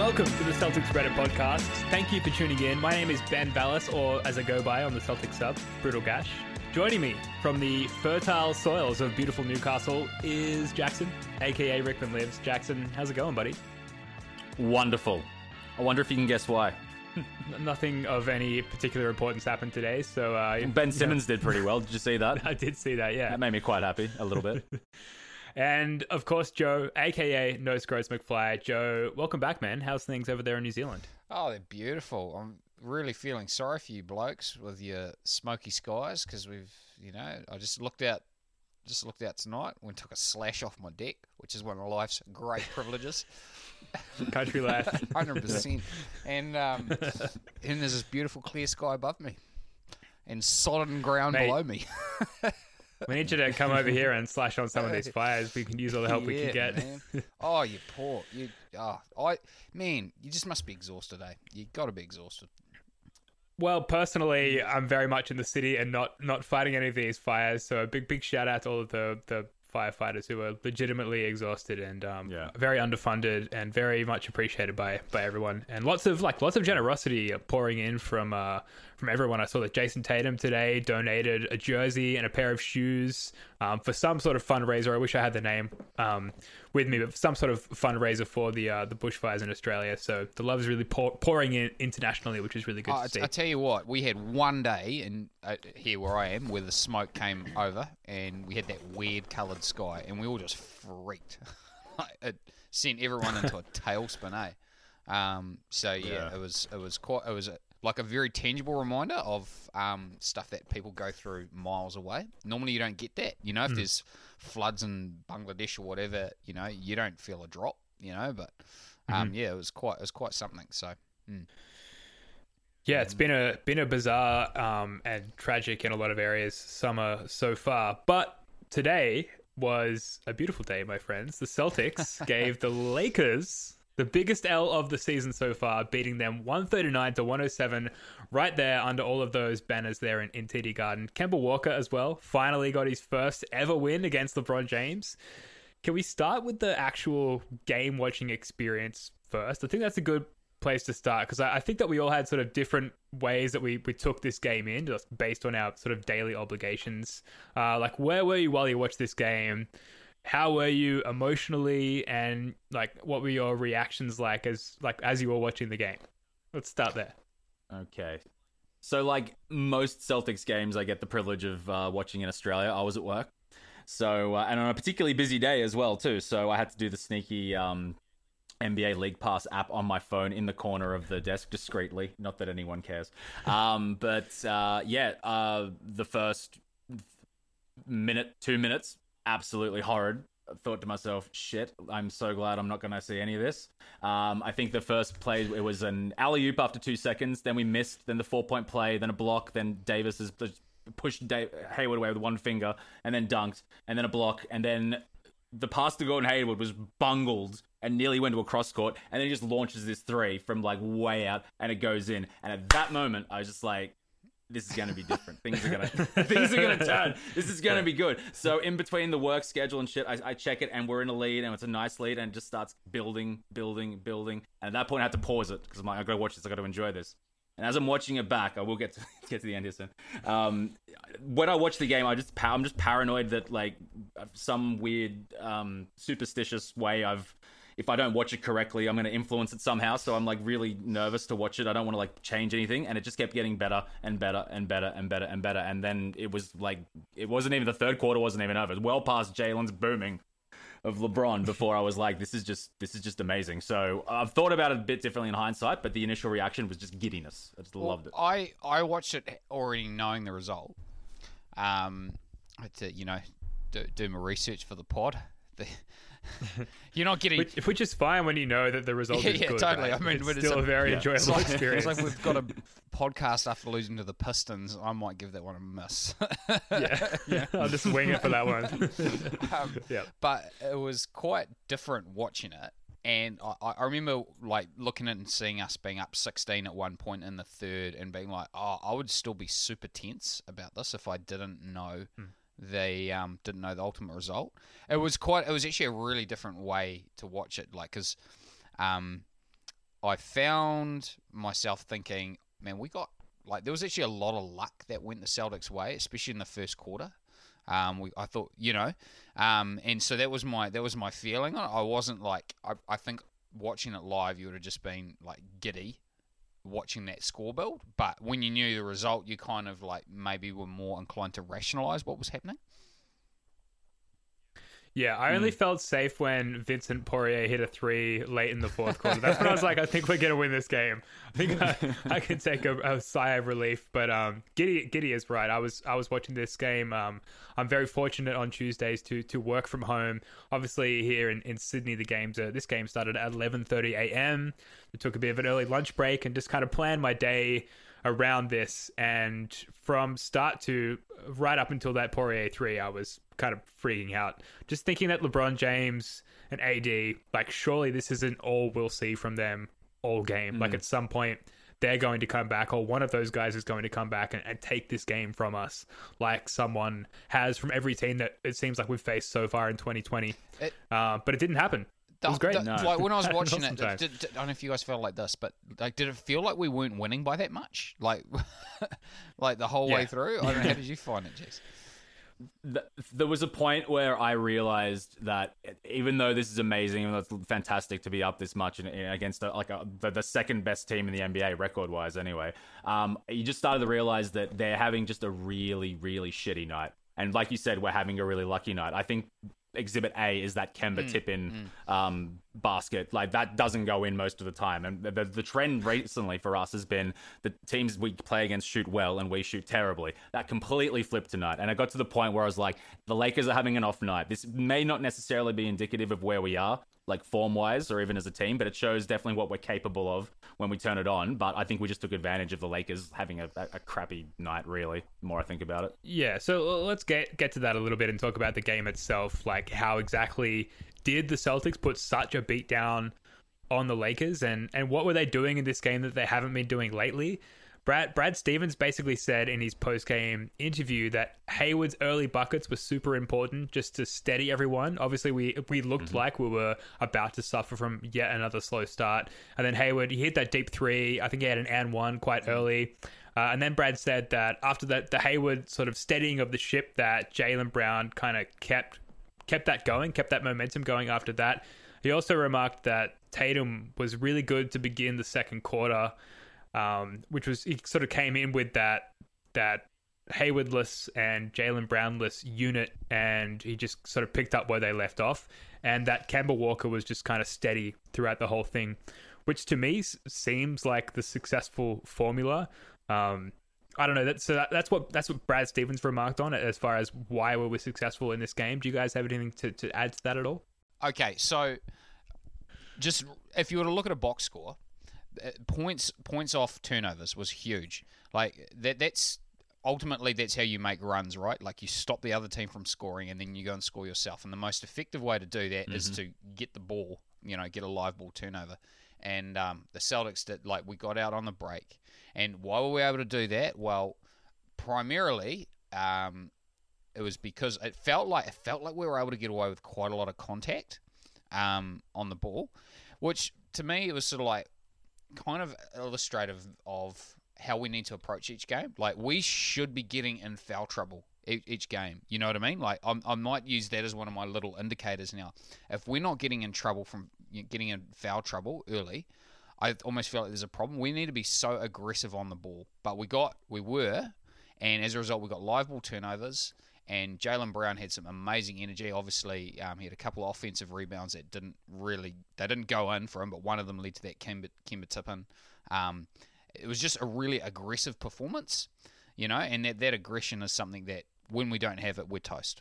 welcome to the Celtics Reddit podcast. Thank you for tuning in. My name is Ben Vallis, or as I go by on the Celtics sub, Brutal Gash. Joining me from the fertile soils of beautiful Newcastle is Jackson, aka Rickman Lives. Jackson, how's it going, buddy? Wonderful. I wonder if you can guess why. Nothing of any particular importance happened today, so uh, Ben Simmons did pretty well. Did you see that? I did see that, yeah. That made me quite happy a little bit. And of course, Joe, aka No Scroats McFly. Joe, welcome back, man. How's things over there in New Zealand? Oh, they're beautiful. I'm really feeling sorry for you blokes with your smoky skies because we've, you know, I just looked out, just looked out tonight and took a slash off my deck, which is one of life's great privileges. Country life. Hundred percent. And um, and there's this beautiful clear sky above me, and solid ground Mate. below me. We need you to come over here and slash on some of these fires. We can use all the help we can get. man. Oh, you poor you. Oh, I man, you just must be exhausted, eh? You got to be exhausted. Well, personally, I'm very much in the city and not not fighting any of these fires. So a big big shout out to all of the the firefighters who are legitimately exhausted and um, Yeah. very underfunded and very much appreciated by by everyone. And lots of like lots of generosity pouring in from uh, from everyone. I saw that Jayson Tatum today donated a jersey and a pair of shoes um, for some sort of fundraiser. I wish I had the name um, with me, but some sort of fundraiser for the uh, the bushfires in Australia. So the love is really pour- pouring in internationally, which is really good Oh, I, to see. I tell you what, we had one day in uh, here where I am where the smoke came over, and we had that weird coloured sky, and we all just freaked. it sent everyone into a tailspin, eh? Um, so yeah, Yeah. it was it was quite it was a, like a very tangible reminder of um, stuff that people go through miles away. Normally, you don't get that. You know, if there's floods in Bangladesh or whatever, you know, you don't feel a drop. You know, but um, yeah, it was quite it was quite something. So. mm. Yeah, it's been a been a bizarre um, and tragic in a lot of areas summer so far, but today was a beautiful day, my friends. The Celtics gave the Lakers the biggest L of the season so far, beating them 139 to 107, right there under all of those banners there in, in TD Garden. Kemba Walker as well finally got his first ever win against LeBron James. Can we start with the actual game watching experience first? I think that's a good place to start because I, I think that we all had sort of different ways that we, we took this game in just based on our sort of daily obligations. Uh, like, where were you while you watched this game? How were you emotionally, and like, what were your reactions like as like as you were watching the game? Let's start there. Okay. So, like most Celtics games, I get the privilege of uh, watching in Australia. I was at work. So, uh, and on a particularly busy day as well, too. So, I had to do the sneaky um, NBA League Pass app on my phone in the corner of the desk discreetly. Not that anyone cares. Um, but uh, yeah, uh, the first minute, two minutes, absolutely horrid. Thought to myself, shit, I'm so glad I'm not going to see any of this. Um, I think the first play, it was an alley oop after two seconds. Then we missed. Then the four point play. Then a block. Then Davis has pushed Dave, Hayward away with one finger and then dunked. And then a block. And then the pass to Gordon Hayward was bungled and nearly went to a cross court. And then he just launches this three from like way out and it goes in. And at that moment, I was just like, this is going to be different. Things are going to things are going to turn. This is going to be good. So in between the work schedule and shit, I, I, check it and we're in a lead and it's a nice lead and it just starts building, building, building. And at that point, I had to pause it because I'm like, I got to watch this. I got to enjoy this. And as I'm watching it back, I will get to get to the end here soon. Um, when I watch the game, I just I'm just paranoid that like some weird um, superstitious way I've if I don't watch it correctly, I'm going to influence it somehow. So I'm like really nervous to watch it. I don't want to like change anything, and it just kept getting better and better and better and better and better. And then it was like it wasn't even the third quarter wasn't even over. It was well past Jaylen's booming of LeBron before I was like, this is just this is just amazing. So I've thought about it a bit differently in hindsight, but the initial reaction was just giddiness. I just well, loved it. I I watched it already knowing the result. Um, had to you know do, do my research for the pod. The, You're not getting, which, which, is fine when you know that the result yeah, is yeah, good. totally. Right? I mean, it's but still it's a, very yeah. enjoyable it's like, experience. It's like we've got a podcast after losing to the Pistons. I might give that one a miss. yeah, yeah. I'll just wing it for that one. um, yeah, but it was quite different watching it. And I, I remember like looking at and seeing us being up 16 at one point in the third and being like, oh, I would still be super tense about this if I didn't know hmm they um, didn't know the ultimate result. It was quite. It was actually a really different way to watch it. Like, because um, I found myself thinking, man, we got like there was actually a lot of luck that went the Celtics' way, especially in the first quarter. Um, we, I thought, you know, um, and so that was my that was my feeling. I wasn't like I, I think watching it live, you would have just been like giddy watching that score build. But when you knew the result, you kind of like maybe were more inclined to rationalize what was happening. Yeah, I only mm. felt safe when Vincent Poirier hit a three late in the fourth quarter. That's when I was like, I think we're gonna win this game. I think I, I can take a, a, sigh of relief. But um, Giddy Giddy is right. I was I was watching this game. Um, I'm very fortunate on Tuesdays to to work from home. Obviously, here in, in Sydney, the games are, this game started at 11:30 a.m. I took a bit of an early lunch break and just kind of planned my day around this. And from start to right up until that Poirier three, I was kind of freaking out, just thinking that LeBron James and AD, like, surely this isn't all we'll see from them all game. Mm. Like, at some point, they're going to come back, or one of those guys is going to come back and, and, take this game from us, like someone has from every team that it seems like we've faced so far in 2020. It, uh, but it didn't happen. That was great. no. Like when I was watching it, did, did, I don't know if you guys felt like this, but like, did it feel like we weren't winning by that much? Like, like the whole yeah. way through. I don't know. How did you find it, Jess? there was a point where I realized that even though this is amazing, and it's fantastic to be up this much in, in, against a, like a, the, the, second best team in the NBA record wise, anyway, um, you just started to realize that they're having just a really, really shitty night. And like you said, we're having a really lucky night. I think Exhibit A is that Kemba mm, tip in mm. um, basket. Like that doesn't go in most of the time. And the, the trend recently for us has been the teams we play against shoot well and we shoot terribly. That completely flipped tonight. And I got to the point where I was like, the Lakers are having an off night. This may not necessarily be indicative of where we are, like form wise or even as a team, but it shows definitely what we're capable of when we turn it on. But I think we just took advantage of the Lakers having a, a, crappy night, really, the more I think about it. Yeah, so let's get get to that a little bit and talk about the game itself. Like, how exactly did the Celtics put such a beat down on the Lakers, and and what were they doing in this game that they haven't been doing lately? Brad Brad Stevens basically said in his post game interview that Hayward's early buckets were super important just to steady everyone. Obviously, we we looked mm-hmm. like we were about to suffer from yet another slow start, and then Hayward he hit that deep three. I think he had an and one quite mm-hmm. early. Uh, and then Brad said that after that, the Hayward sort of steadying of the ship, that Jaylen Brown kind of kept kept that going, kept that momentum going after that. He also remarked that Tatum was really good to begin the second quarter um, which was he sort of came in with that that Haywardless and Jaylen Brownless unit, and he just sort of picked up where they left off. And that Kemba Walker was just kind of steady throughout the whole thing, which to me seems like the successful formula. Um, I don't know. That, so that, that's what that's what Brad Stevens remarked on it as far as why were we successful in this game. Do you guys have anything to, to add to that at all? Okay, so just if you were to look at a box score, points points off turnovers was huge. Like that that's ultimately that's how you make runs, right? Like you stop the other team from scoring and then you go and score yourself. And the most effective way to do that mm-hmm. is to get the ball, you know, get a live ball turnover. And um, the Celtics did like we got out on the break. And why were we able to do that? Well, primarily, um, it was because it felt like it felt like we were able to get away with quite a lot of contact um, on the ball, which to me it was sort of like kind of illustrative of how we need to approach each game. Like we should be getting in foul trouble each game. You know what I mean? Like I'm, I might use that as one of my little indicators now. If we're not getting in trouble from getting in foul trouble early, I almost feel like there's a problem. We need to be so aggressive on the ball, but we got we were, and as a result, we got live ball turnovers. And Jaylen Brown had some amazing energy. Obviously, um, he had a couple of offensive rebounds that didn't really they didn't go in for him, but one of them led to that Kemba Tippin. Um, it was just a really aggressive performance, you know, and that, that aggression is something that when we don't have it, we're toast.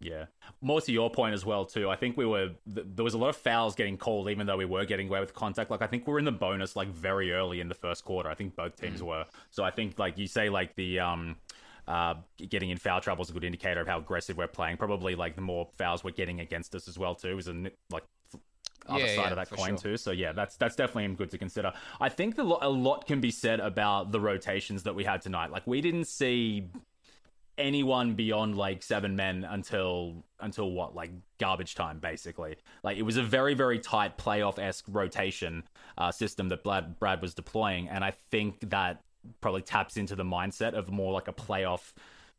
Yeah. More to your point as well, too. I think we were th- there was a lot of fouls getting called, even though we were getting away with contact. Like I think we are in the bonus like very early in the first quarter. I think both teams mm. were. So I think like you say like the um uh, getting in foul trouble is a good indicator of how aggressive we're playing. Probably like the more fouls we're getting against us as well too is a like other yeah, side yeah, of that coin sure. too. So yeah, that's that's definitely good to consider. I think the, a lot can be said about the rotations that we had tonight. Like we didn't see anyone beyond like seven men until until what like garbage time basically like it was a very very tight playoff-esque rotation uh, system that Brad, Brad was deploying and i think that probably taps into the mindset of more like a playoff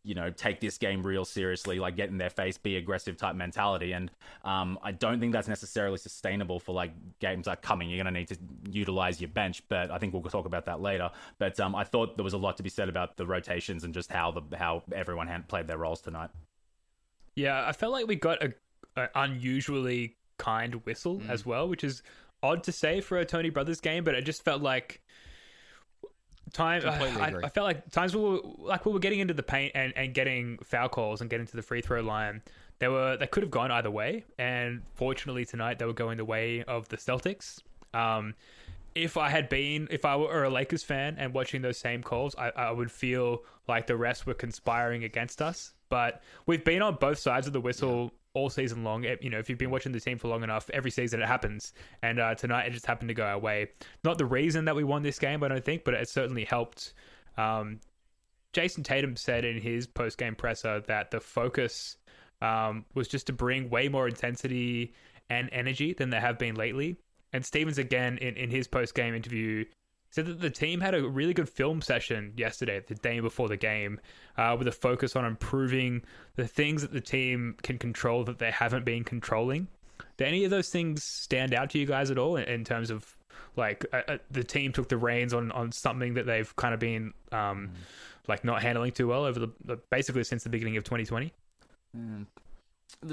you know, take this game real seriously, like get in their face, be aggressive type mentality. And um, I don't think that's necessarily sustainable for like games that are coming. You're going to need to utilize your bench, but I think we'll talk about that later. But um, I thought there was a lot to be said about the rotations and just how the how everyone had played their roles tonight. Yeah, I felt like we got a, a unusually kind whistle mm. as well, which is odd to say for a Tony Brothers game, but it just felt like time I, I, felt like times we were like we were getting into the paint and, and getting foul calls and getting to the free throw line they were they could have gone either way. And fortunately tonight they were going the way of the celtics. Um, if I had been, if I were a Lakers fan and watching those same calls, I, I would feel like the rest were conspiring against us. But we've been on both sides of the whistle all season long. You know, if you've been watching the team for long enough, every season it happens. And uh, tonight it just happened to go our way. Not the reason that we won this game, I don't think, but it certainly helped. Um, Jayson Tatum said in his post game presser that the focus um, was just to bring way more intensity and energy than there have been lately. And Stevens again in, in his post game interview said that the team had a really good film session yesterday, the day before the game, uh, with a focus on improving the things that the team can control that they haven't been controlling. Do any of those things stand out to you guys at all in, in terms of like uh, uh, the team took the reins on, on something that they've kind of been um, mm. like not handling too well over the, the, basically since the beginning of 2020? Mm.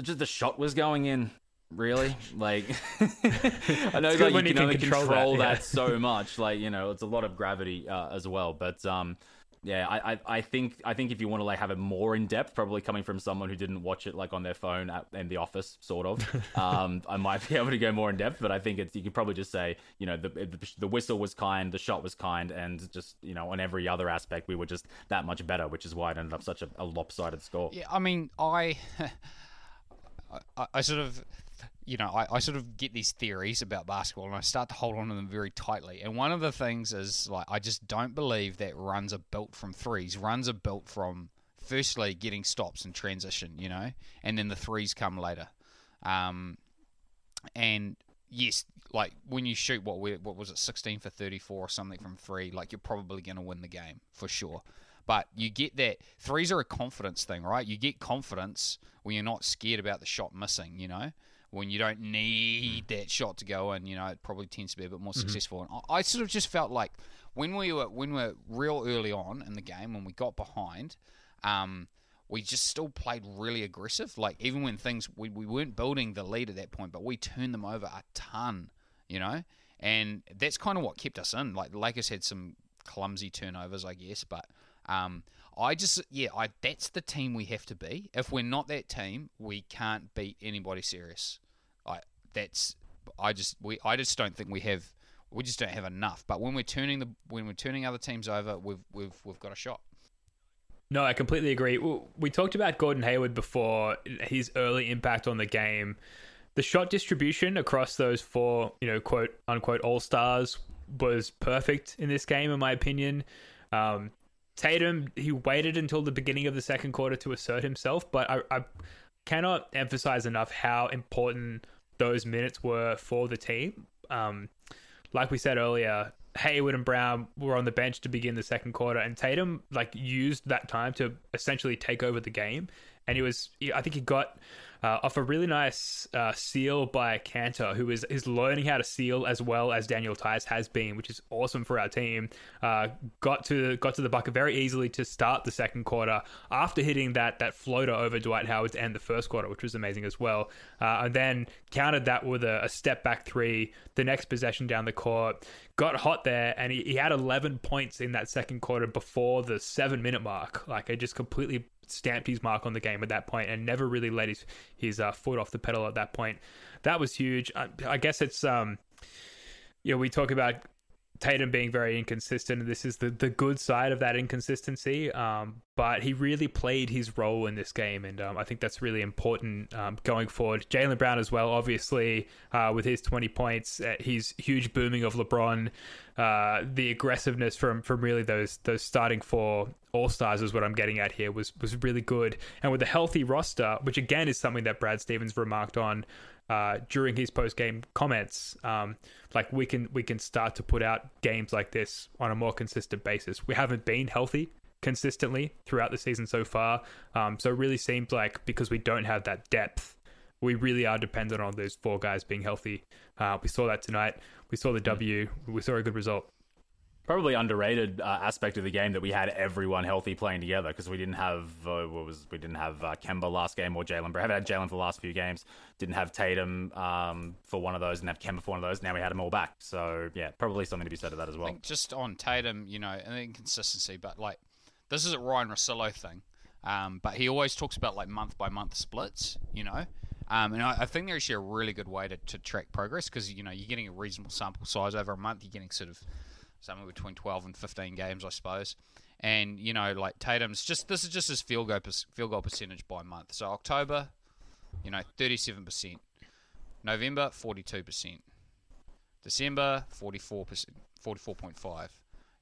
Just the shot was going in really? Like i know that you can, only control, control that, that yeah. so much like you know it's a lot of gravity uh, as well. But um yeah I, I i think i think if you want to like have it more in depth probably coming from someone who didn't watch it like on their phone at, in the office sort of um i might be able to go more in depth. But i think it's you could probably just say you know the, the the whistle was kind the shot was kind and just you know on every other aspect we were just that much better which is why it ended up such a, a lopsided score. Yeah i mean i I, I sort of you know, I, I sort of get these theories about basketball and I start to hold on to them very tightly. And one of the things is like I just don't believe that runs are built from threes. Runs are built from firstly getting stops and transition, you know, and then the threes come later. Um, and yes, like when you shoot what we what was it, sixteen for thirty four or something from three, like you're probably going to win the game for sure. But you get that threes are a confidence thing, right? You get confidence when you're not scared about the shot missing, you know when you don't need hmm. that shot to go in, you know, it probably tends to be a bit more mm-hmm. successful. And I, I, sort of just felt like when we were when we were real early on in the game, when we got behind, um, we just still played really aggressive. Like even when things we, we weren't building the lead at that point, but we turned them over a ton, you know, and that's kind of what kept us in. Like the Lakers had some clumsy turnovers, I guess, but um, I just yeah, I that's the team we have to be. If we're not that team, we can't beat anybody serious. I that's I just we I just don't think we have we just don't have enough. But when we're turning the when we're turning other teams over, we've we've we've got a shot. No, I completely agree. We talked about Gordon Hayward before, his early impact on the game. The shot distribution across those four, you know, quote unquote all stars was perfect in this game, in my opinion. Um, Tatum, he waited until the beginning of the second quarter to assert himself, but I, I cannot emphasize enough how important those minutes were for the team. Um, like we said earlier, Hayward and Brown were on the bench to begin the second quarter, and Tatum like used that time to essentially take over the game. And he was, I think he got uh, off a really nice uh, seal by Kanter, who is, is learning how to seal as well as Daniel Theis has been, which is awesome for our team. Uh, got to got to the bucket very easily to start the second quarter after hitting that that floater over Dwight Howard to end the first quarter, which was amazing as well. Uh, and then countered that with a, a step back three the next possession down the court. Got hot there, and he, he had 11 points in that second quarter before the seven minute mark. Like, it just completely stamped his mark on the game at that point and never really let his his uh, foot off the pedal at that point. That was huge. I, I guess it's um, you know, we talk about Tatum being very inconsistent. This is the, the good side of that inconsistency. Um, but he really played his role in this game, and um, I think that's really important um, going forward. Jaylen Brown as well, obviously, uh, with his 20 points, uh, his huge booming of LeBron, uh, the aggressiveness from from really those those starting four All Stars is what I'm getting at here was was really good, and with a healthy roster, which again is something that Brad Stevens remarked on uh, during his post game comments. Um, like we can we can start to put out games like this on a more consistent basis. We haven't been healthy consistently throughout the season so far, um, so it really seems like because we don't have that depth, we really are dependent on those four guys being healthy. Uh, we saw that tonight. We saw the W. We saw a good result probably underrated uh, aspect of the game that we had everyone healthy playing together because we didn't have uh, what was we didn't have uh, Kemba last game or Jaylen. But haven't had Jaylen for the last few games. Didn't have Tatum um, for one of those, and have Kemba for one of those. Now we had them all back. So yeah, probably something to be said of that as well. just on Tatum, you know, and the inconsistency, but like this is a Ryan Russillo thing. Um, but he always talks about like month by month splits, you know. Um, and I, I, think they're actually a really good way to, to track progress because you know you're getting a reasonable sample size over a month. You're getting sort of somewhere between 12 and 15 games, I suppose. And you know, like Tatum's just this is just his field goal field goal percentage by month. So October, you know, 37 percent. November, 42 percent. December, 44 percent, 44.5.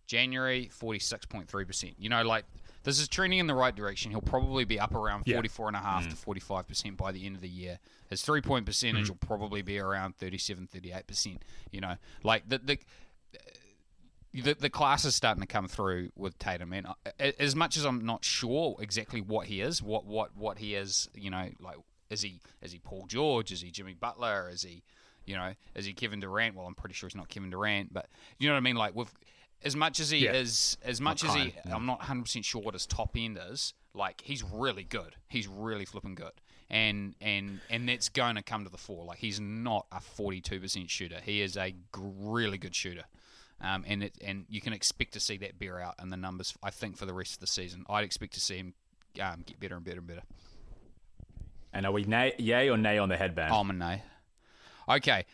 January, 46.3 percent. You know, like this is trending in the right direction. He'll probably be up around yeah. 44 and a half mm. to 45 percent by the end of the year. His three point percentage mm. will probably be around 37, 38 percent. You know, like the the the, the class is starting to come through with Tatum. And uh, as much as I'm not sure exactly what he is, what what what he is, you know, like is he is he Paul George? Is he Jimmy Butler? Is he, you know, is he Kevin Durant? Well, I'm pretty sure he's not Kevin Durant, but you know what I mean. Like with as much as he yeah. is, as much not as he, yeah. I'm not 100 percent sure what his top end is. Like he's really good. He's really flipping good. And and and that's going to come to the fore. Like he's not a 42% shooter. He is a really good shooter. Um, and it, and you can expect to see that bear out in the numbers. I think for the rest of the season, I'd expect to see him um, get better and better and better. And are we nay, yay or nay on the headband? I'm a nay. Okay.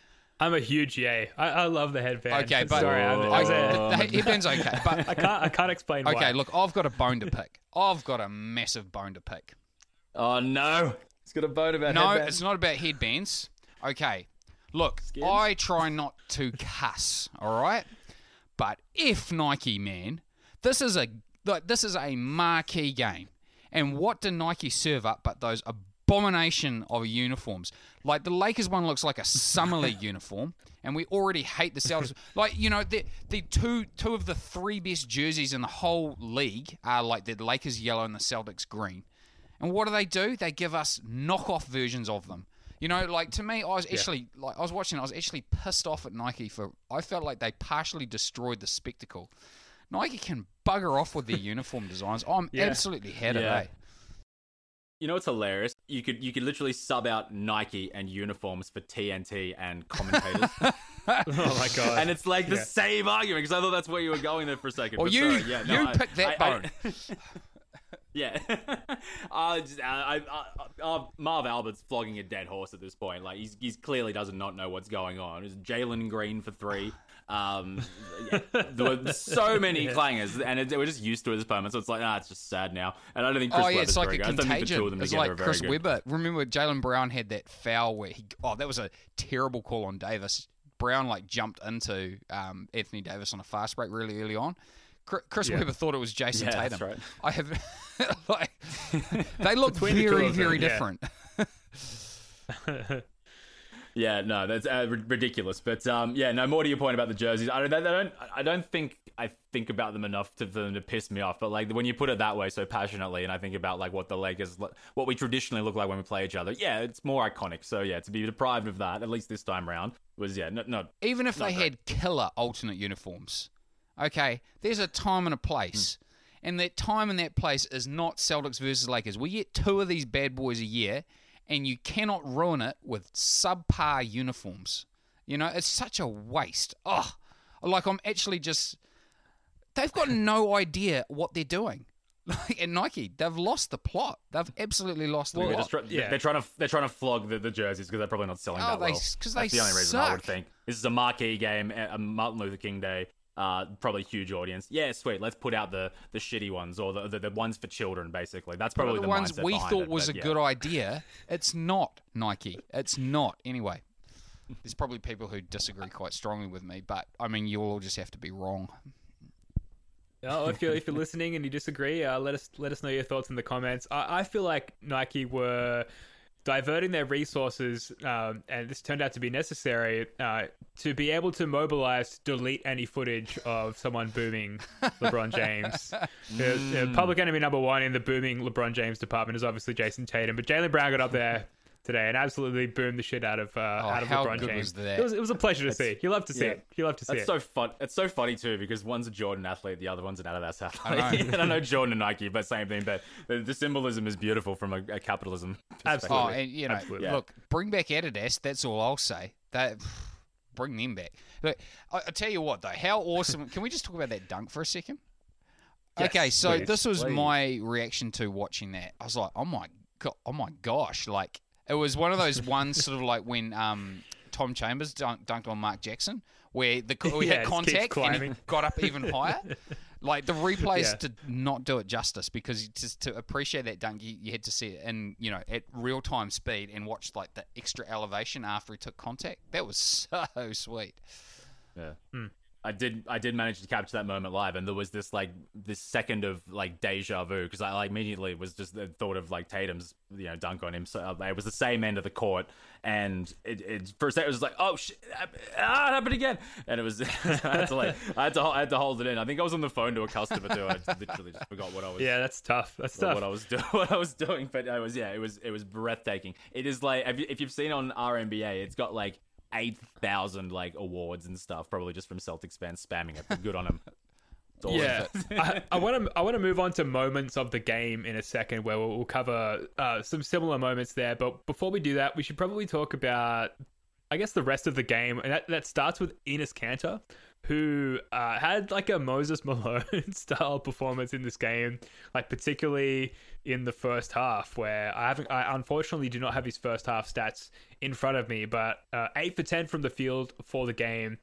I'm a huge yay. I, I love the headband. Okay, but Sorry, I, the, the headband's okay. But I can't I can't explain. Okay, why. look, I've got a bone to pick. I've got a massive bone to pick. Oh no, it's got a bone about. No, headbands. it's not about headbands. Okay, look, Skins? I try not to cuss. All right, but if Nike, man, this is a like, this is a marquee game, and what do Nike serve up but those abomination of uniforms? Like the Lakers one looks like a summer league uniform, and we already hate the Celtics. Like you know, the the two two of the three best jerseys in the whole league are like the Lakers yellow and the Celtics green. And what do they do? They give us knockoff versions of them. You know, like to me, I was actually yeah. like I was watching. I was actually pissed off at Nike for. I felt like they partially destroyed the spectacle. Nike can bugger off with their uniform designs. I'm yeah. absolutely had yeah. it. Eh? You know it's hilarious? You could you could literally sub out Nike and uniforms for TNT and commentators. oh my god! And it's like the yeah. same argument because I thought that's where you were going there for a second. Well, you sorry, yeah, no, you I, picked that I, bone. I, Yeah, uh, just, I, uh, uh, Marv Albert's flogging a dead horse at this point. Like he's he's clearly doesn't not know what's going on. It's Jalen Green for three. Um, yeah, there were so many yeah. clangers, and it, we're just used to it at this moment. So it's like, ah, it's just sad now. And I don't think Chris oh, yeah, Webber's it's like a good. contagion. It's like Chris Webber. Remember, Jaylen Brown had that foul where he. Oh, that was a terrible call on Davis. Brown like jumped into um, Anthony Davis on a fast break really early on Chris Yeah. Webber thought it was Jayson Yeah, Tatum. that's right. I have like they look Between the very them, very different. Yeah, no, that's uh, ri- ridiculous. But um, yeah, no more to your point about the jerseys. I don't, I don't, I don't think I think about them enough to, for them to piss me off. But like when you put it that way so passionately, and I think about like what the Lakers, what we traditionally look like when we play each other. Yeah, it's more iconic. So yeah, to be deprived of that, at least this time round, was yeah, not, not Even if Not they great. had killer alternate uniforms, okay, there's a time and a place. Hmm. And that time and that place is not Celtics versus Lakers. We get two of these bad boys a year, and you cannot ruin it with subpar uniforms. You know, it's such a waste. Oh, like I'm actually just. They've got no idea what they're doing. Like at Nike, they've lost the plot. They've absolutely lost the They're, plot. just try- yeah. they're trying to they're trying to flog the, the jerseys because they're probably not selling Oh, that they- well. 'cause That's they the only reason I would think this is a marquee game, a a Martin Luther King Day, uh, probably huge audience. Yeah, sweet. Let's put out the the shitty ones or the the, the ones for children. Basically, that's probably the, the, ones we thought it, was but a yeah. good idea. It's not Nike. It's not. Anyway, there's probably people who disagree quite strongly with me, but I mean, you all just have to be wrong. Oh, if you're if you're listening and you disagree, uh, let us let us know your thoughts in the comments. I, I feel like Nike were diverting their resources, um, and this turned out to be necessary uh, to be able to mobilize delete any footage of someone booming LeBron James. The public enemy number one in the booming LeBron James department is obviously Jayson Tatum, but Jaylen Brown got up there. Today and absolutely boomed the shit out of uh, out of how LeBron good James. was that? It was it was a pleasure to see. You love to see yeah. it. You love to see That's it. so fun. It's so funny too because one's a Jordan athlete, the other one's an Adidas I athlete. know. and I know Jordan and Nike, but same thing. But the, the symbolism is beautiful from a, a capitalism. perspective. Absolutely. Oh, and you know, Absolutely. look, bring back Adidas. That's all I'll say. That bring them back. Look, I, I tell you what, though, how awesome! Can we just talk about that dunk for a second? Yes, okay, so please, this was please. my reaction to watching that. I was like, oh my god, oh my gosh! Like it was one of those ones, sort of like when um, Tom Chambers dunk, dunked on Mark Jackson, where the we Yeah, had contact and he got up even higher. Like the replays Yeah. did not do it justice because just to appreciate that dunk, you, you had to see it in you know at real time speed and watch like the extra elevation after he took contact. That was so sweet. Yeah. Hmm. I did I did manage to capture that moment live and there was this like this second of like deja vu because I like immediately was just the thought of like Tatum's you know dunk on him so uh, it was the same end of the court and it, it for a second it was like oh shit ah it happened again and it was I had to like I had to I had to hold it in I think I was on the phone to a customer too I just literally just forgot what I was yeah, that's tough. That's what, tough. what I was doing, what I was doing, but I was yeah, it was it was breathtaking. It is like if you've seen on RNBA, it's got like eight thousand like awards and stuff, probably just from Celtics fans spamming it. But good on all Yeah. I- I want to I want to move on to moments of the game in a second, where we'll, we'll cover uh, some similar moments there. But before we do that, we should probably talk about, I guess, the rest of the game, and that, that starts with Enes Kanter, who uh, had like a Moses Malone style performance in this game, like particularly in the first half, where I haven't, I unfortunately do not have his first half stats in front of me, but uh, eight for ten from the field for the game.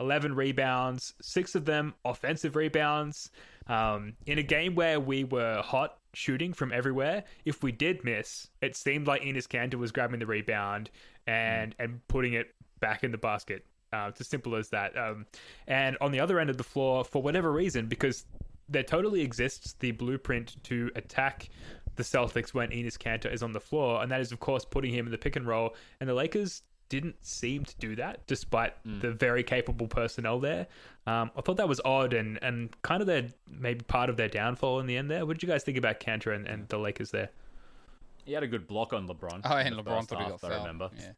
11 rebounds, six of them offensive rebounds. Um, in a game where we were hot shooting from everywhere, if we did miss, it seemed like Enes Kanter was grabbing the rebound and and putting it back in the basket. Uh, it's as simple as that. Um, and on the other end of the floor, for whatever reason, because there totally exists the blueprint to attack the Celtics when Enes Kanter is on the floor, and that is, of course, putting him in the pick and roll. And the Lakers didn't seem to do that, despite the very capable personnel there. Um, I thought that was odd and, and kind of their maybe part of their downfall in the end there. What did you guys think about Kanter and, and the Lakers there? He had a good block on LeBron. Oh, and LeBron first thought he half, got I remember. Yeah.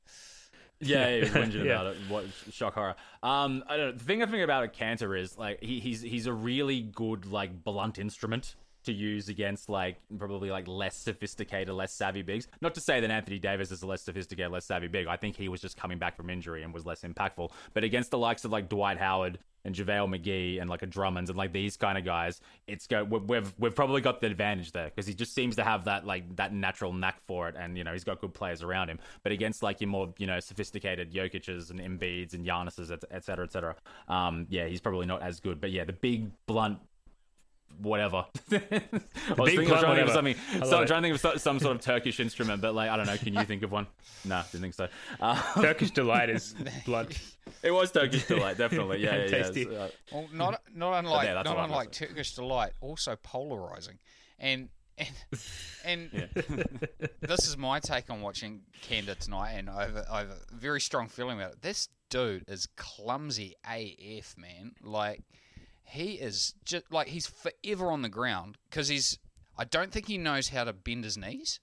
Yeah, was whinging Yeah. about it. What shock horror. Um, I don't know. The thing I think about a Kanter is like he, he's he's a really good like blunt instrument to use against like probably like less sophisticated, less savvy bigs. Not to say that Anthony Davis is a less sophisticated, less savvy big. I think he was just coming back from injury and was less impactful. But against the likes of like Dwight Howard and JaVale McGee and like a Drummonds and like these kind of guys, it's go we- we've we've probably got the advantage there because he just seems to have that like that natural knack for it, and you know he's got good players around him. But against like your more you know sophisticated Jokic's and Embiids and Giannis's, et, et cetera, et cetera, um, yeah, he's probably not as good. But yeah, the big blunt. Whatever. I was big thinking, I was blunt trying to think of whatever. something. I So love I'm trying to think of some sort of Turkish instrument, but like I don't know. Can you think of one? No, didn't think so. Uh, Turkish delight is blood. It was Turkish delight, definitely. Yeah, And yeah, yeah. tasty. So, uh, Well, not not unlike yeah, not what I'm unlike gonna Turkish delight, also polarizing, and and and this is my take on watching Kenda tonight, and I have, a, I have a very strong feeling about it. This dude is clumsy AF, man. Like he is just like he's forever on the ground because he's. I don't think he knows how to bend his knees,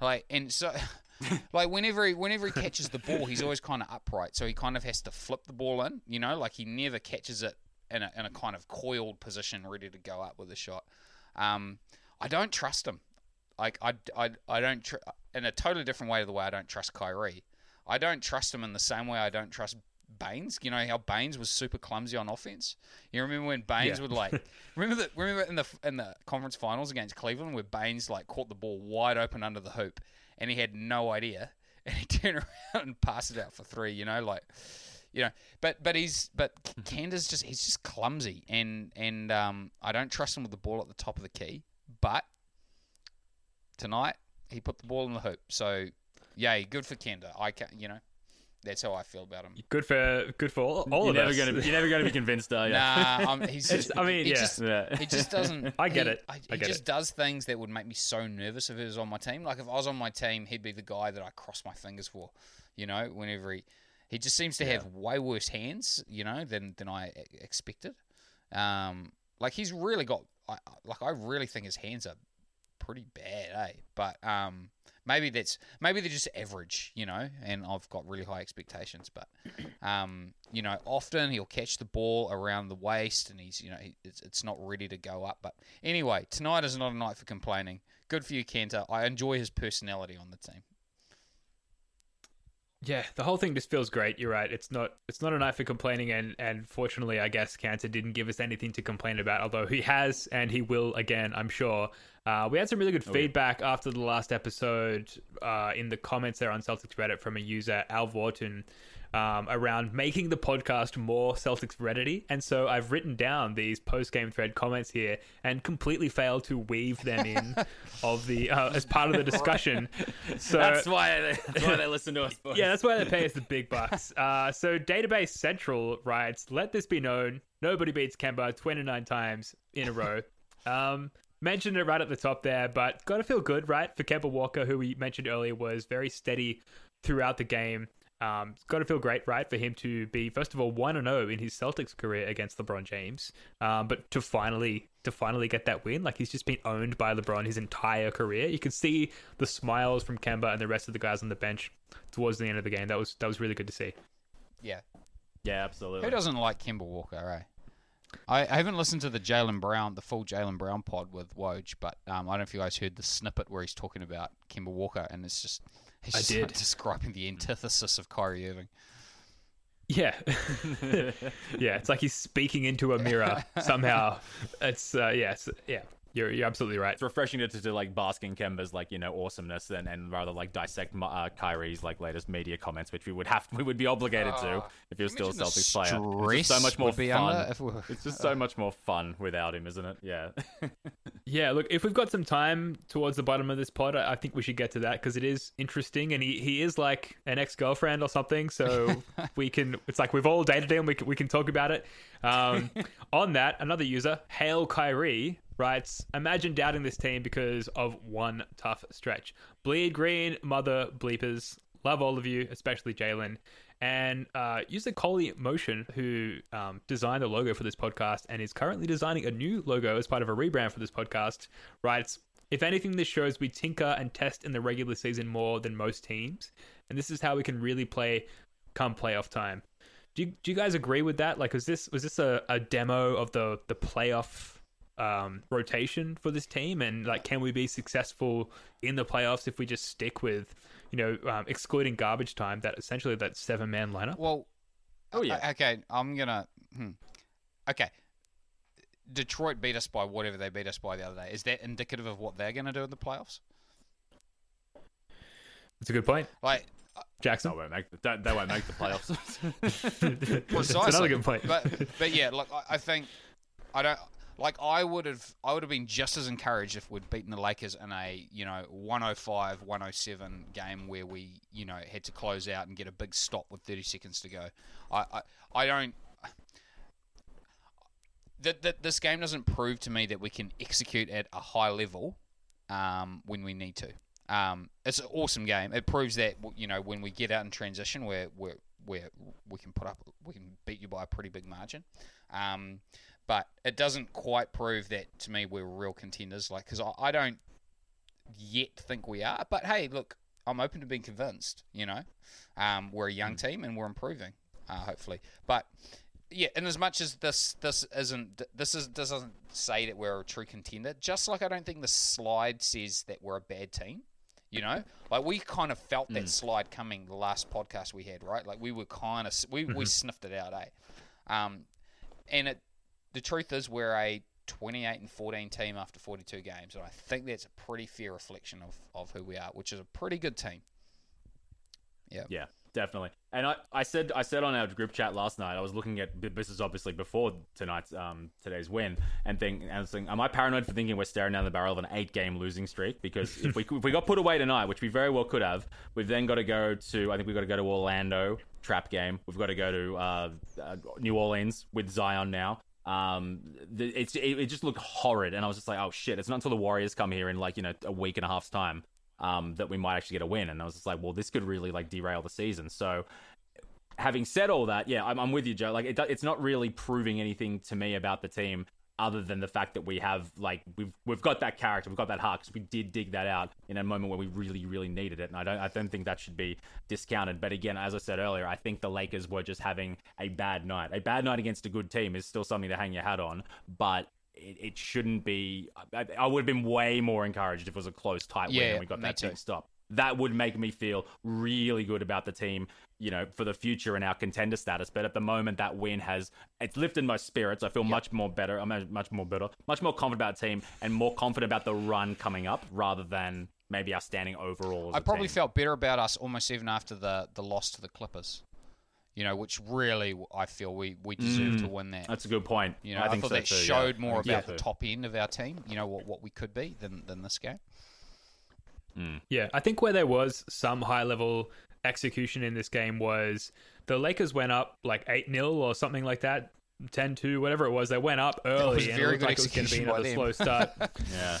like and so. like whenever he whenever he catches the ball, he's always kind of upright, so he kind of has to flip the ball in. You know, like he never catches it in a, in a kind of coiled position, ready to go up with a shot. Um, I don't trust him. Like I, I, I don't tr- in a totally different way to the way I don't trust Kyrie. I don't trust him in the same way I don't trust Baynes. You know how Baynes was super clumsy on offense. You remember when Baynes Yeah. would like remember that remember in the in the conference finals against Cleveland where Baynes like caught the ball wide open under the hoop and he had no idea and he turned around and passed it out for three. You know like you know, but but he's but Canda's just he's just clumsy and and um, I don't trust him with the ball at the top of the key. But tonight he put the ball in the hoop, so yay, good for Kenda. I can you know, that's how I feel about him. Good for good for all, all you're of never us. gonna, be, you're never gonna be convinced, are you? Nah, um, he's just. I mean, he yeah. just, Yeah. he just doesn't. I get he- it. I he get just it. does things that would make me so nervous if he was on my team. Like if I was on my team, he'd be the guy that I cross my fingers for. You know, whenever he, he just seems to have way worse hands. You know, than than I expected. Um, like he's really got. I, I- like I really think his hands are pretty bad, eh? But um, maybe that's maybe they're just average, you know. And I've got really high expectations, but um, you know, often he'll catch the ball around the waist, and he's you know he, it's, it's not ready to go up. But anyway, tonight is not a night for complaining. Good for you, Kenta. I enjoy his personality on the team. Yeah, the whole thing just feels great. You're right. It's not it's not a night for complaining, and and fortunately, I guess Kanter didn't give us anything to complain about. Although he has, and he will again, I'm sure. Uh, we had some really good feedback after the last episode uh, in the comments there on Celtics Reddit from a user Al Vorton um, around making the podcast more Celtics Reddity, and so I've written down these post game thread comments here and completely failed to weave them in of the uh, as part of the discussion. So That's why they, that's why they listen to us. boys. yeah, that's why they pay us the big bucks. Uh, so Database Central writes, "Let this be known: nobody beats Kemba 29 times in a row." Um, mentioned it right at the top there, but got to feel good, right? For Kemba Walker, who we mentioned earlier was very steady throughout the game. Um, it's got to feel great, right, for him to be first of all one and zero in his Celtics career against LeBron James, um, but to finally to finally get that win, like he's just been owned by LeBron his entire career. You can see the smiles from Kemba and the rest of the guys on the bench towards the end of the game. That was that was really good to see. Yeah, yeah, absolutely. who doesn't like Kemba Walker, eh? I, I haven't listened to the Jaylen Brown, the full Jaylen Brown pod with Woj, but um, I don't know if you guys heard the snippet where he's talking about Kemba Walker, and it's just he's just did. describing the antithesis of Kyrie Irving. Yeah, yeah. It's like he's speaking into a mirror somehow. It's uh, yeah, it's, yeah. You're you're absolutely right. it's refreshing to, to, to like bask in Kemba's like you know awesomeness and, and rather like dissect uh, Kyrie's like latest media comments, which we would have we would be obligated to if he was still a Imagine Celtics player. It's so much more would fun. under if It's just so much more fun without him, isn't it? Yeah. Yeah, look, if we've got some time towards the bottom of this pod, I I think we should get to that because it is interesting, and he, he is like an ex girlfriend or something. So we can, it's like we've all dated him. We can, we can talk about it. Um, on that, another user, Hail Kyrie, writes, "Imagine doubting this team because of one tough stretch. Bleed green, mother bleepers. Love all of you, especially Jaylen." And uh, user Coley Motion, who um, designed the logo for this podcast and is currently designing a new logo as part of a rebrand for this podcast, writes If anything, this shows we tinker and test in the regular season more than most teams. And this is how we can really play come playoff time. Do you, do you guys agree with that? Like, was this was this a, a demo of the the playoff um, rotation for this team? And like, can we be successful in the playoffs if we just stick with, you know, um, excluding garbage time, that essentially that seven man lineup? Well, Oh, yeah. o- Okay, I'm gonna. Hmm. Okay, Detroit beat us by whatever they beat us by the other day. Is that indicative of what they're gonna do in the playoffs? That's a good point, Like, Jackson. They won't make the, they- they won't make the playoffs. That's precisely. another good point. But but yeah, look, I, I think I don't. Like I would have I would have been just as encouraged if we'd beaten the Lakers in a you know 105 107 game where we you know had to close out and get a big stop with 30 seconds to go. I I, I don't. That, that this game doesn't prove to me that we can execute at a high level um, when we need to. Um, it's an awesome game. It proves that you know when we get out in transition, we're, we're, we're we can put up we can beat you by a pretty big margin. Um, but it doesn't quite prove that to me we're real contenders. Like because I, I don't yet think we are. But hey, look, I'm open to being convinced. You know, um, we're a young team and we're improving, uh, hopefully. But yeah, and as much as this this isn't this is this doesn't say that we're a true contender. Just like I don't think the slide says that we're a bad team. You know, like we kind of felt that slide coming the last podcast we had, right? Like we were kind of we, we sniffed it out, eh? Um, and it the truth is we're a 28 and 14 team after 42 games, and I think that's a pretty fair reflection of, of who we are, which is a pretty good team. Yeah. Yeah, definitely. And I, I said I said on our group chat last night, I was looking at this is obviously before tonight's um today's win, and think and I was thinking, am I paranoid for thinking we're staring down the barrel of an eight game losing streak? Because if we if we got put away tonight, which we very well could have, we've then got to go to I think we've got to go to Orlando trap game. We've got to go to uh, uh, New Orleans with Zion now. Um, the, it's it, it just looked horrid, and I was just like, oh shit! It's not until the Warriors come here in like you know a week and a half's time um, that we might actually get a win. And I was just like, well, this could really like derail the season. So, having said all that, yeah, I'm, I'm with you, Joe. Like, it, it's not really proving anything to me about the team other than the fact that we have like we've we've got that character, we've got that heart because we did dig that out in a moment where we really really needed it, and I don't I don't think that should be discounted. But again, as I said earlier, I think the Lakers were just having a bad night. A bad night against a good team is still something to hang your hat on, but. It, it shouldn't be. I, I would have been way more encouraged if it was a close, tight win and we got that too. stop. That would make me feel really good about the team, you know, for the future and our contender status. But at the moment, that win has it's lifted my spirits. I feel much more better. I'm much more better, much more confident about the team, and more confident about the run coming up rather than maybe our standing overall. I probably team. felt better about us almost even after the, the loss to the Clippers. You know, which really I feel we, we deserve to mm. win that. that's a good point. You know, I I, think thought so that too, showed I more about the top end of our team. You know what what we could be than than this game. Yeah, I think where there was some high level execution in this game was the Lakers went up like 8 0 or something like that, 10 2, whatever it was. They went up early and very it looked good like it was going to be execution by another them. slow start. Yeah.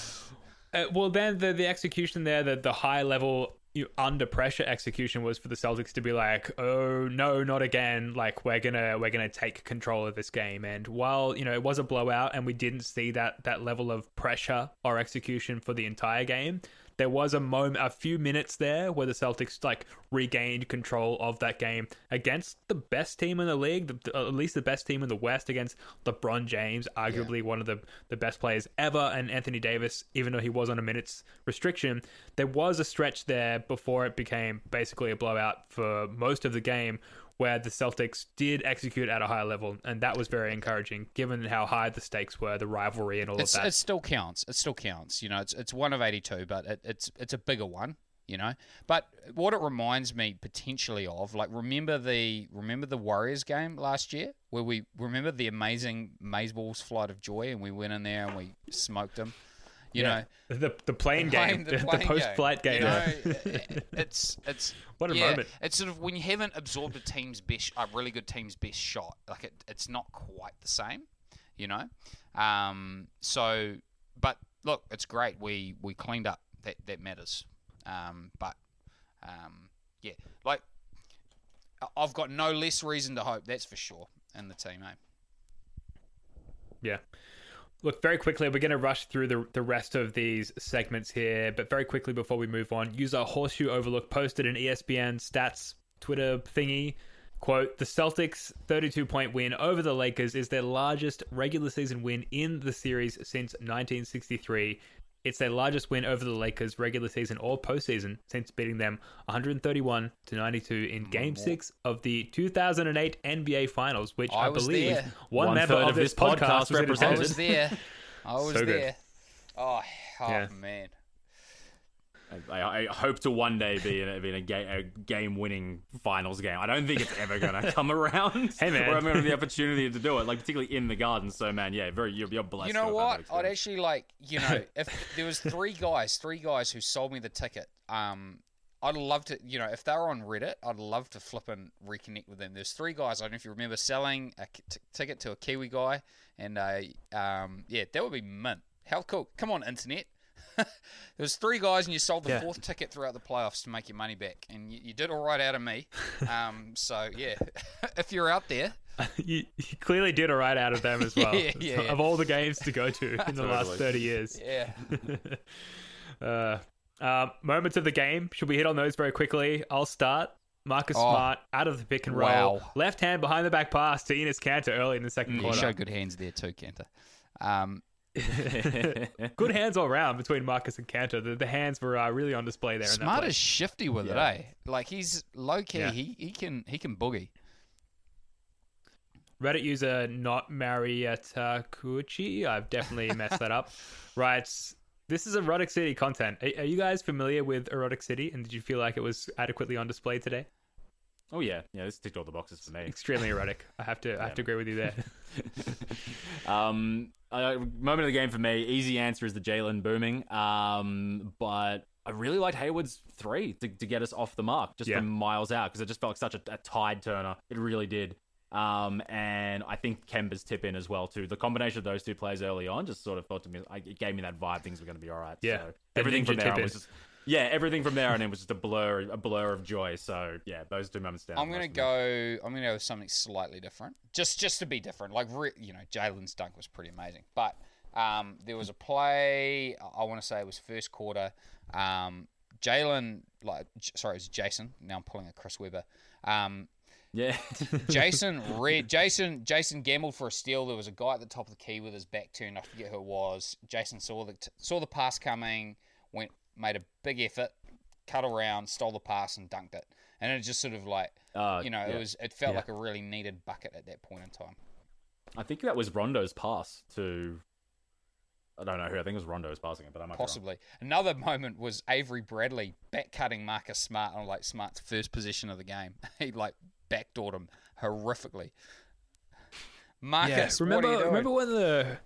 Uh, well, then the the execution there, the the high level you, under pressure execution was for the Celtics to be like, oh no, not again! Like we're gonna we're gonna take control of this game. And while you know it was a blowout, and we didn't see that that level of pressure or execution for the entire game. There was a moment, a few minutes there where the Celtics like regained control of that game against the best team in the league, the, at least the best team in the West against LeBron James, arguably one of the, the best players ever, and Anthony Davis, even though he was on a minutes restriction. There was a stretch there before it became basically a blowout for most of the game where the Celtics did execute at a high level, and that was very encouraging given how high the stakes were, the rivalry, and all It's, of that. it still counts. It still counts. You know, it's it's one of eighty two, but it, it's it's a bigger one. You know, but what it reminds me potentially of, like, remember the remember the Warriors game last year, where we remember the amazing Mazeballs flight of joy, and we went in there and we smoked them. You know, the the plane game, Playing the, post flight game. You know, it's it's What a yeah, moment. It's sort of when you haven't absorbed a team's best, a really good team's best shot. Like it, it's not quite the same, you know. Um, so, but look, it's great. We we cleaned up. That that matters. Um, but um, yeah, like I've got no less reason to hope. That's for sure in the team, eh? Yeah. Look, very quickly, we're going to rush through the, the rest of these segments here, but very quickly before we move on, user Horseshoe Overlook posted an ESPN stats Twitter thingy. Quote, the Celtics' 32 point win over the Lakers is their largest regular season win in the series since 1963. It's their largest win over the Lakers regular season or postseason since beating them 131 to 92 in Game Six of the 2008 NBA Finals, which I, I believe there. one, One member of of this this podcast podcast was in represented. I was there. I was So good. there. Oh, oh Yeah. man. I, I hope to one day be in a, be in a, ga- a game-winning finals game. I don't think it's ever gonna come around. Hey, man. where I'm gonna have the opportunity to do it, like particularly in the garden. So man, yeah, very you're, you're blessed. You know what? I'd actually like, you know, if there was three guys, three guys who sold me the ticket. Um, I'd love to, you know, if they were on Reddit, I'd love to flip and reconnect with them. There's three guys. I don't know if you remember selling a t- ticket to a Kiwi guy, and uh, um, yeah, that would be mint. How cool! Come on, internet. there was three guys, and you sold the Yeah. fourth ticket throughout the playoffs to make your money back, and you, you did all right out of me. Um, so yeah, if you're out there, you, you clearly did all right out of them as well. Yeah, yeah, yeah. Of all the games to go to in the last 30 years. yeah. Uh, um, moments of the game. Should we hit on those very quickly? I'll start. Marcus Oh. Smart out of the pick and roll. Wow. Left hand behind the back pass to Enes Kanter early in the second You quarter. showed good hands there too, Kanter. Um, Good hands all round between Marcus and Kanter. The, the hands were uh, really on display there. in that Smart play. is shifty with Yeah. it, eh? Like he's low key. Yeah. He he can he can boogie. Reddit user not Marietta Kuchi. I've definitely messed that up. Writes, this is erotic city content. Are, are you guys familiar with erotic city? And did you feel like it was adequately on display today? Oh yeah, yeah, this ticked all the boxes for me. Extremely erotic. I have to. I have to agree with you there. Um, uh, moment of the game for me. Easy answer is the Jaylen booming. Um, but I really liked Hayward's three to, to get us off the mark just Yeah. from miles out because it just felt like such a, a tide turner. It really did. Um, and I think Kemba's tip in as well too. The combination of those two plays early on just sort of felt to me, like, it gave me that vibe. Things were going to be all right. Yeah. So everything from there was just. Yeah, everything from there on in was just a blur, a blur of joy. So yeah, those two moments down. I'm gonna go. I'm gonna go with something slightly different, just just to be different. Like re, you know, Jaylen's dunk was pretty amazing, but um, there was a play. I want to say it was first quarter. Um, Jalen, like J- sorry, it was Jayson. Now I'm pulling a Chris Webber. Um, Yeah. Jayson read Jayson Jayson gambled for a steal. There was a guy at the top of the key with his back turned. I forget who it was. Jayson saw the saw the pass coming, went made a big effort, cut around, stole the pass and dunked it. And it just sort of like Uh, you know, yeah. it was it felt Yeah. like a really needed bucket at that point in time. I think that was Rondo's pass to. I don't know who. I think it was Rondo's passing it, but I might be wrong. Possibly. Another moment was Avery Bradley back cutting Marcus Smart on like Smart's first possession of the game. he like backdoored him horrifically. Marcus, remember, what are you doing? remember when the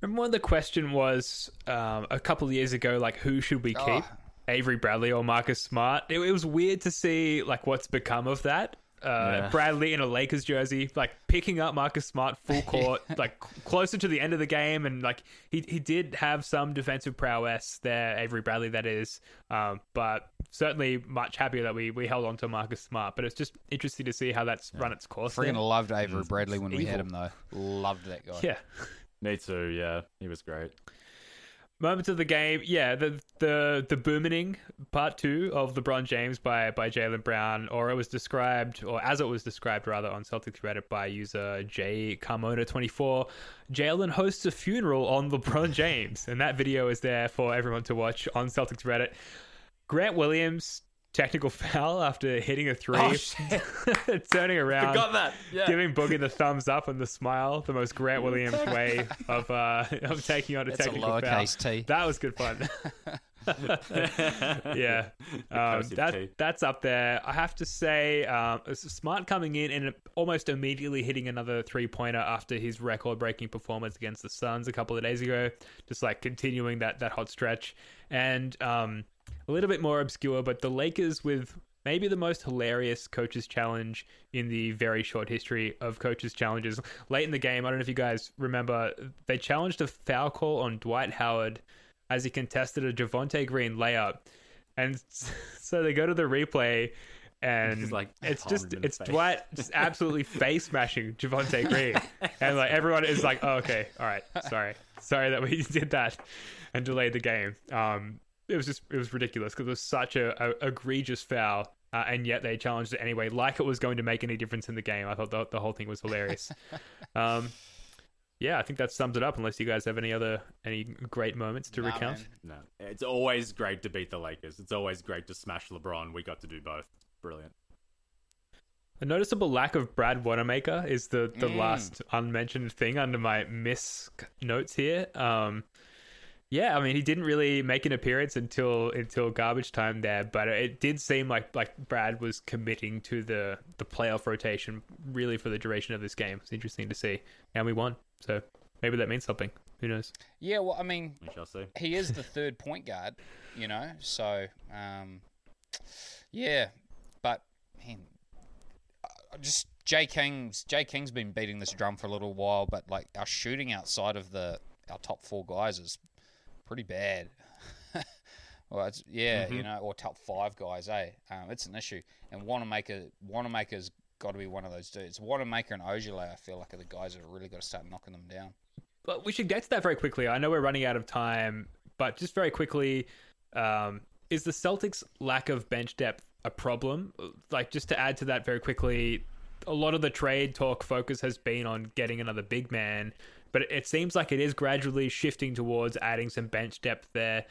remember when the question was um, a couple of years ago, like who should we keep, Oh. Avery Bradley or Marcus Smart? It, it was weird to see like what's become of that. Uh, Yeah. Bradley in a Lakers jersey, like picking up Marcus Smart full court, like closer to the end of the game, and like he he did have some defensive prowess there, Avery Bradley, that is, um, but certainly much happier that we we held on to Marcus Smart. But it's just interesting to see how that's run its course. Freaking loved Avery Bradley when we had him though. Loved that guy. yeah. Too. Yeah, he was great. Moments of the game, yeah, the the the booming part two of LeBron James by by Jaylen Brown, or it was described, or as it was described rather on Celtics Reddit by user J Carmona twenty four. Jaylen hosts a funeral on LeBron James, and that video is there for everyone to watch on Celtics Reddit. Grant Williams technical foul after hitting a three, Oh, turning around, Forgot that. Yeah. giving Boogie the thumbs up and the smile, the most Grant Williams way of uh, of taking on a That's a technical lowercase foul. t. That was good fun. yeah, um, that that's up there. I have to say, um, Smart coming in and almost immediately hitting another three pointer after his record breaking performance against the Suns a couple of days ago. Just like continuing that that hot stretch, and um, a little bit more obscure, but the Lakers with maybe the most hilarious coaches challenge in the very short history of coaches challenges. Late in the game, I don't know if you guys remember, they challenged a foul call on Dwight Howard as he contested a Javonte Green layup. And so they go to the replay and like, it's just it's face. Dwight just absolutely face smashing Javonte Green. And like everyone is like, oh, okay, all right, sorry. Sorry that we did that and delayed the game. Um it was just it was ridiculous because it was such a, a egregious foul, uh, and yet they challenged it anyway, like it was going to make any difference in the game. I thought the, the whole thing was hilarious. um, yeah, I think that sums it up. Unless you guys have any other any great moments to Nah, recount. man. No, it's always great to beat the Lakers. It's always great to smash LeBron. We got to do both. Brilliant. A noticeable lack of Brad Wanamaker is the, the Mm. last unmentioned thing under my miss notes here. Um, Yeah, I mean, he didn't really make an appearance until until garbage time there, but it did seem like like Brad was committing to the the playoff rotation really for the duration of this game. It's interesting to see, and we won. So maybe that means something. Who knows? Yeah, well, I mean, We shall see. he is the third point guard, you know. So, um, yeah, but man, just Jay King's Jay King's been beating this drum for a little while, but like our shooting outside of the our top four guys is pretty bad. well, it's yeah, you know, or top five guys, eh? Um, it's an issue, and Wanamaker Wanamaker's got to be one of those dudes. Wanamaker and Ojeleye, I feel like are the guys that have really got to start knocking them down. But we should get to that very quickly. I know we're running out of time, but just very quickly, um, is the Celtics' lack of bench depth a problem? Like, just to add to that very quickly, a lot of the trade talk focus has been on getting another big man, but it seems like it is gradually shifting towards adding some bench depth there.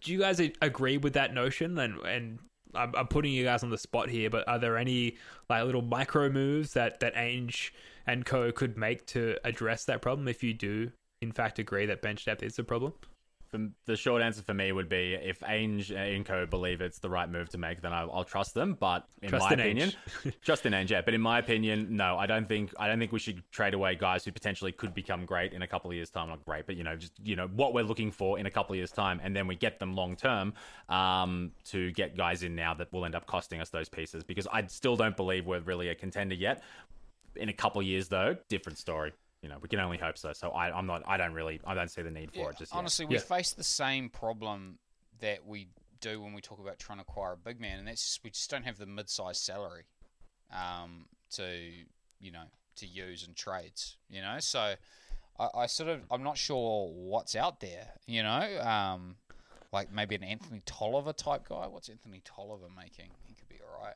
Do you guys agree with that notion? And and I'm, I'm putting you guys on the spot here, but are there any like little micro moves that that Ainge and Co could make to address that problem? If you do, in fact, agree that bench depth is a problem. For, the short answer for me would be if Ainge and Co believe it's the right move to make, then I'll, I'll trust them. But in Trust my in opinion, just in Ainge, yeah. But in my opinion, no, I don't think I don't think we should trade away guys who potentially could become great in a couple of years' time. Not great, but you know, just you know what we're looking for in a couple of years' time, and then we get them long term um, to get guys in now that will end up costing us those pieces. Because I still don't believe we're really a contender yet. In a couple of years, though, different story. You know, we can only hope so. So I, I'm not. I don't really. I don't see the need for Yeah, it just yet. honestly, we Yeah. face the same problem that we do when we talk about trying to acquire a big man, and that's just, we just don't have the mid-sized salary um, to you know to use in trades. You know, so I, I sort of I'm not sure what's out there. You know, um, like maybe an Anthony Tolliver type guy. What's Anthony Tolliver making? He could be all right.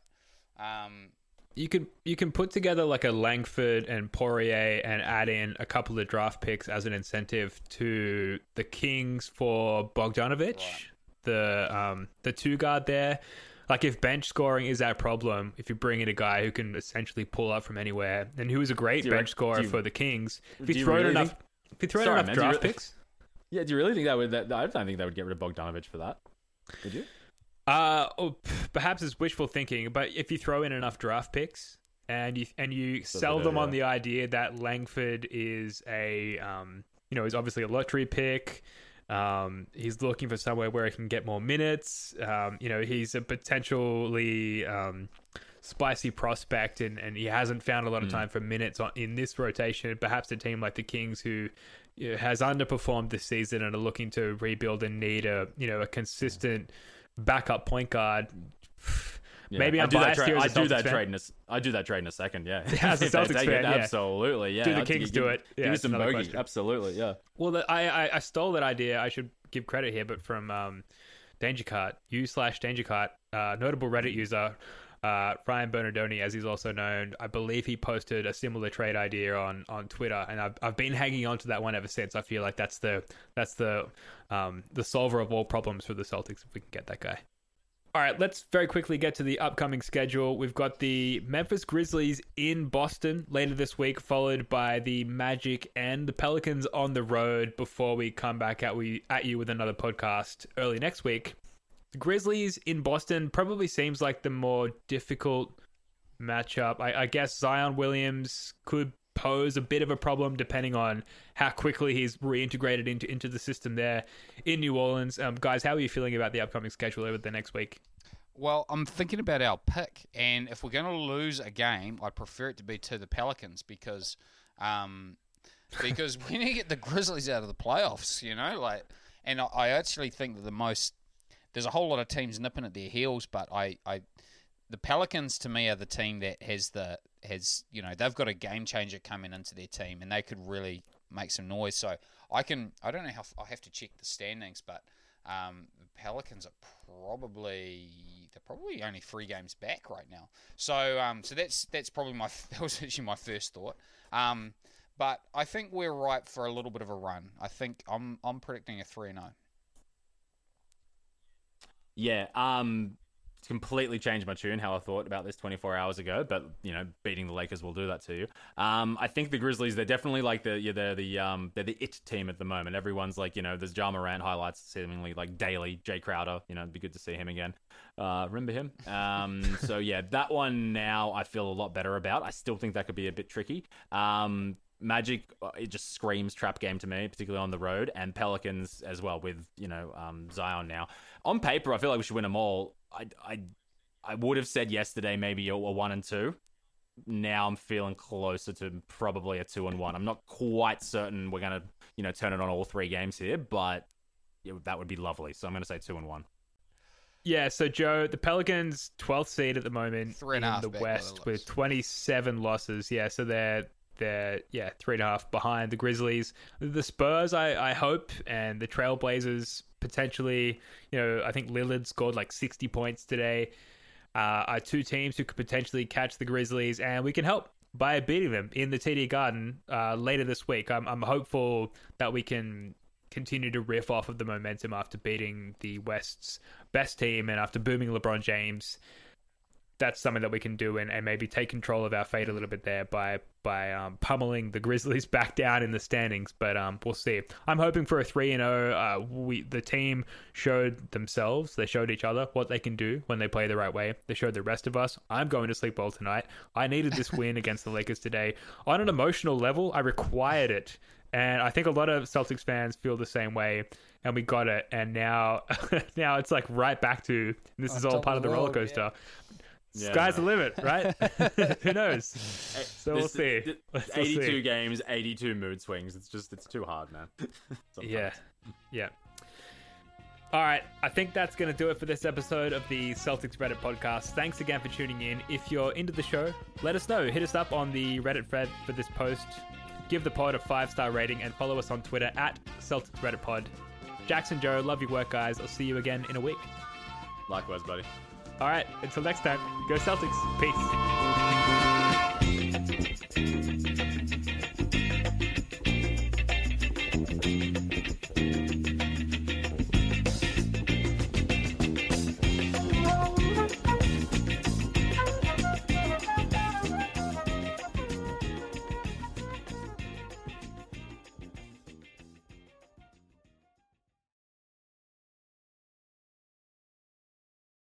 Um, You can you can put together like a Langford and Poirier and add in a couple of draft picks as an incentive to the Kings for Bogdanovich, Right. the um the two guard there. Like if bench scoring is that problem, if you bring in a guy who can essentially pull up from anywhere, and who is a great bench rec- scorer you- for the Kings, if you you throw really enough, think- if you throw Sorry, enough man, draft re- picks, Yeah, do you really think that would? That, I don't think that would get rid of Bogdanovich for that. Would you? Uh, oh, p- perhaps it's wishful thinking, but if you throw in enough draft picks and you and you sell them on the idea that Langford is a um, you know, he's obviously a lottery pick. Um, he's looking for somewhere where he can get more minutes. Um, you know, he's a potentially um, spicy prospect, and, and he hasn't found a lot of Mm. time for minutes on, in this rotation. Perhaps a team like the Kings, who you know, has underperformed this season and are looking to rebuild and need a you know a consistent backup point guard. Yeah. Maybe I I'm do that biased trade. here as I a do that fan. trade in a. s- I do that trade in a second. Yeah, as a Celtics take it, fan, yeah. absolutely. Yeah, Do the I'd Kings give- do it? Yeah, give me some another bogey. question. Absolutely. Yeah. Well, the, I, I I stole that idea. I should give credit here, but from um, Danger Cart, u slash Danger Cart, uh, notable Reddit user. Uh, Ryan Bernardoni, as he's also known, I believe he posted a similar trade idea on, on Twitter, and I've, I've been hanging on to that one ever since. I feel like that's the that's the um, the solver of all problems for the Celtics if we can get that guy. All right, let's very quickly get to the upcoming schedule. We've got the Memphis Grizzlies in Boston later this week, followed by the Magic and the Pelicans on the road before we come back at we at you with another podcast early next week. The Grizzlies in Boston probably seems like the more difficult matchup. I, I guess Zion Williams could pose a bit of a problem depending on how quickly he's reintegrated into into the system there in New Orleans. Um, guys, how are you feeling about the upcoming schedule over the next week? Well, I'm thinking about our pick, and if we're going to lose a game, I'd prefer it to be to the Pelicans because, um, because we need to get the Grizzlies out of the playoffs, you know, like, and I, I actually think that the most there's a whole lot of teams nipping at their heels, but I, I, the Pelicans to me are the team that has the has you know they've got a game changer coming into their team, and they could really make some noise. So I can I don't know how I have to check the standings, but um, the Pelicans are probably they're probably only three games back right now. So um, so that's that's probably my that was actually my first thought. Um, but I think we're ripe for a little bit of a run. I think I'm I'm predicting a three and oh. zero. Yeah. Um. completely changed my tune how I thought about this 24 hours ago. But you know, beating the Lakers will do that to you. Um, I think the Grizzlies they're definitely like the yeah, they're the um they're the it team at the moment. Everyone's like you know there's Ja Morant highlights seemingly like daily. Jay Crowder, you know, it'd be good to see him again. Uh, remember him? Um, so yeah, that one now I feel a lot better about. I still think that could be a bit tricky. Um, Magic, uh, it just screams trap game to me, particularly on the road, and Pelicans as well with you know um, Zion now. On paper, I feel like we should win them all. I, I, I would have said yesterday maybe a, a one and two. Now I'm feeling closer to probably a two and one. I'm not quite certain we're gonna you know turn it on all three games here, but yeah, that would be lovely. So I'm gonna say two and one. Yeah, so Joe, the Pelicans 12th seed at the moment Three and in half the back West with 27 losses. Yeah, so they're they're yeah three and a half behind the Grizzlies. The Spurs, I I hope, and the Trailblazers potentially. You know, I think Lillard scored like 60 points today. Uh, are two teams who could potentially catch the Grizzlies, and we can help by beating them in the TD Garden uh, later this week. I'm I'm hopeful that we can continue to riff off of the momentum after beating the West's best team and after booming LeBron James. That's something that we can do and, and maybe take control of our fate a little bit there by by um, pummeling the Grizzlies back down in the standings. But um, we'll see. I'm hoping for a three and zero. Uh, we the team showed themselves, they showed each other what they can do when they play the right way. They showed the rest of us. I'm going to sleep well tonight. I needed this win against the Lakers today. On an emotional level, I required it. And I think a lot of Celtics fans feel the same way. And we got it. And now, now it's like right back to this is all part of the roller coaster. Yeah, Sky's no. the limit, right? Who knows? So we'll This- see. th- We'll 82 see. games, 82 mood swings. It's just it's too hard, man. Yeah. Yeah. All right. I think that's going to do it for this episode of the Celtics Reddit podcast. Thanks again for tuning in. If you're into the show, let us know. Hit us up on the Reddit thread for this post. Give the pod a five star rating and follow us on Twitter at Celtics Reddit Pod. Jackson Joe, love your work, guys. I'll see you again in a week. Likewise, buddy. All right. Until next time, go Celtics. Peace.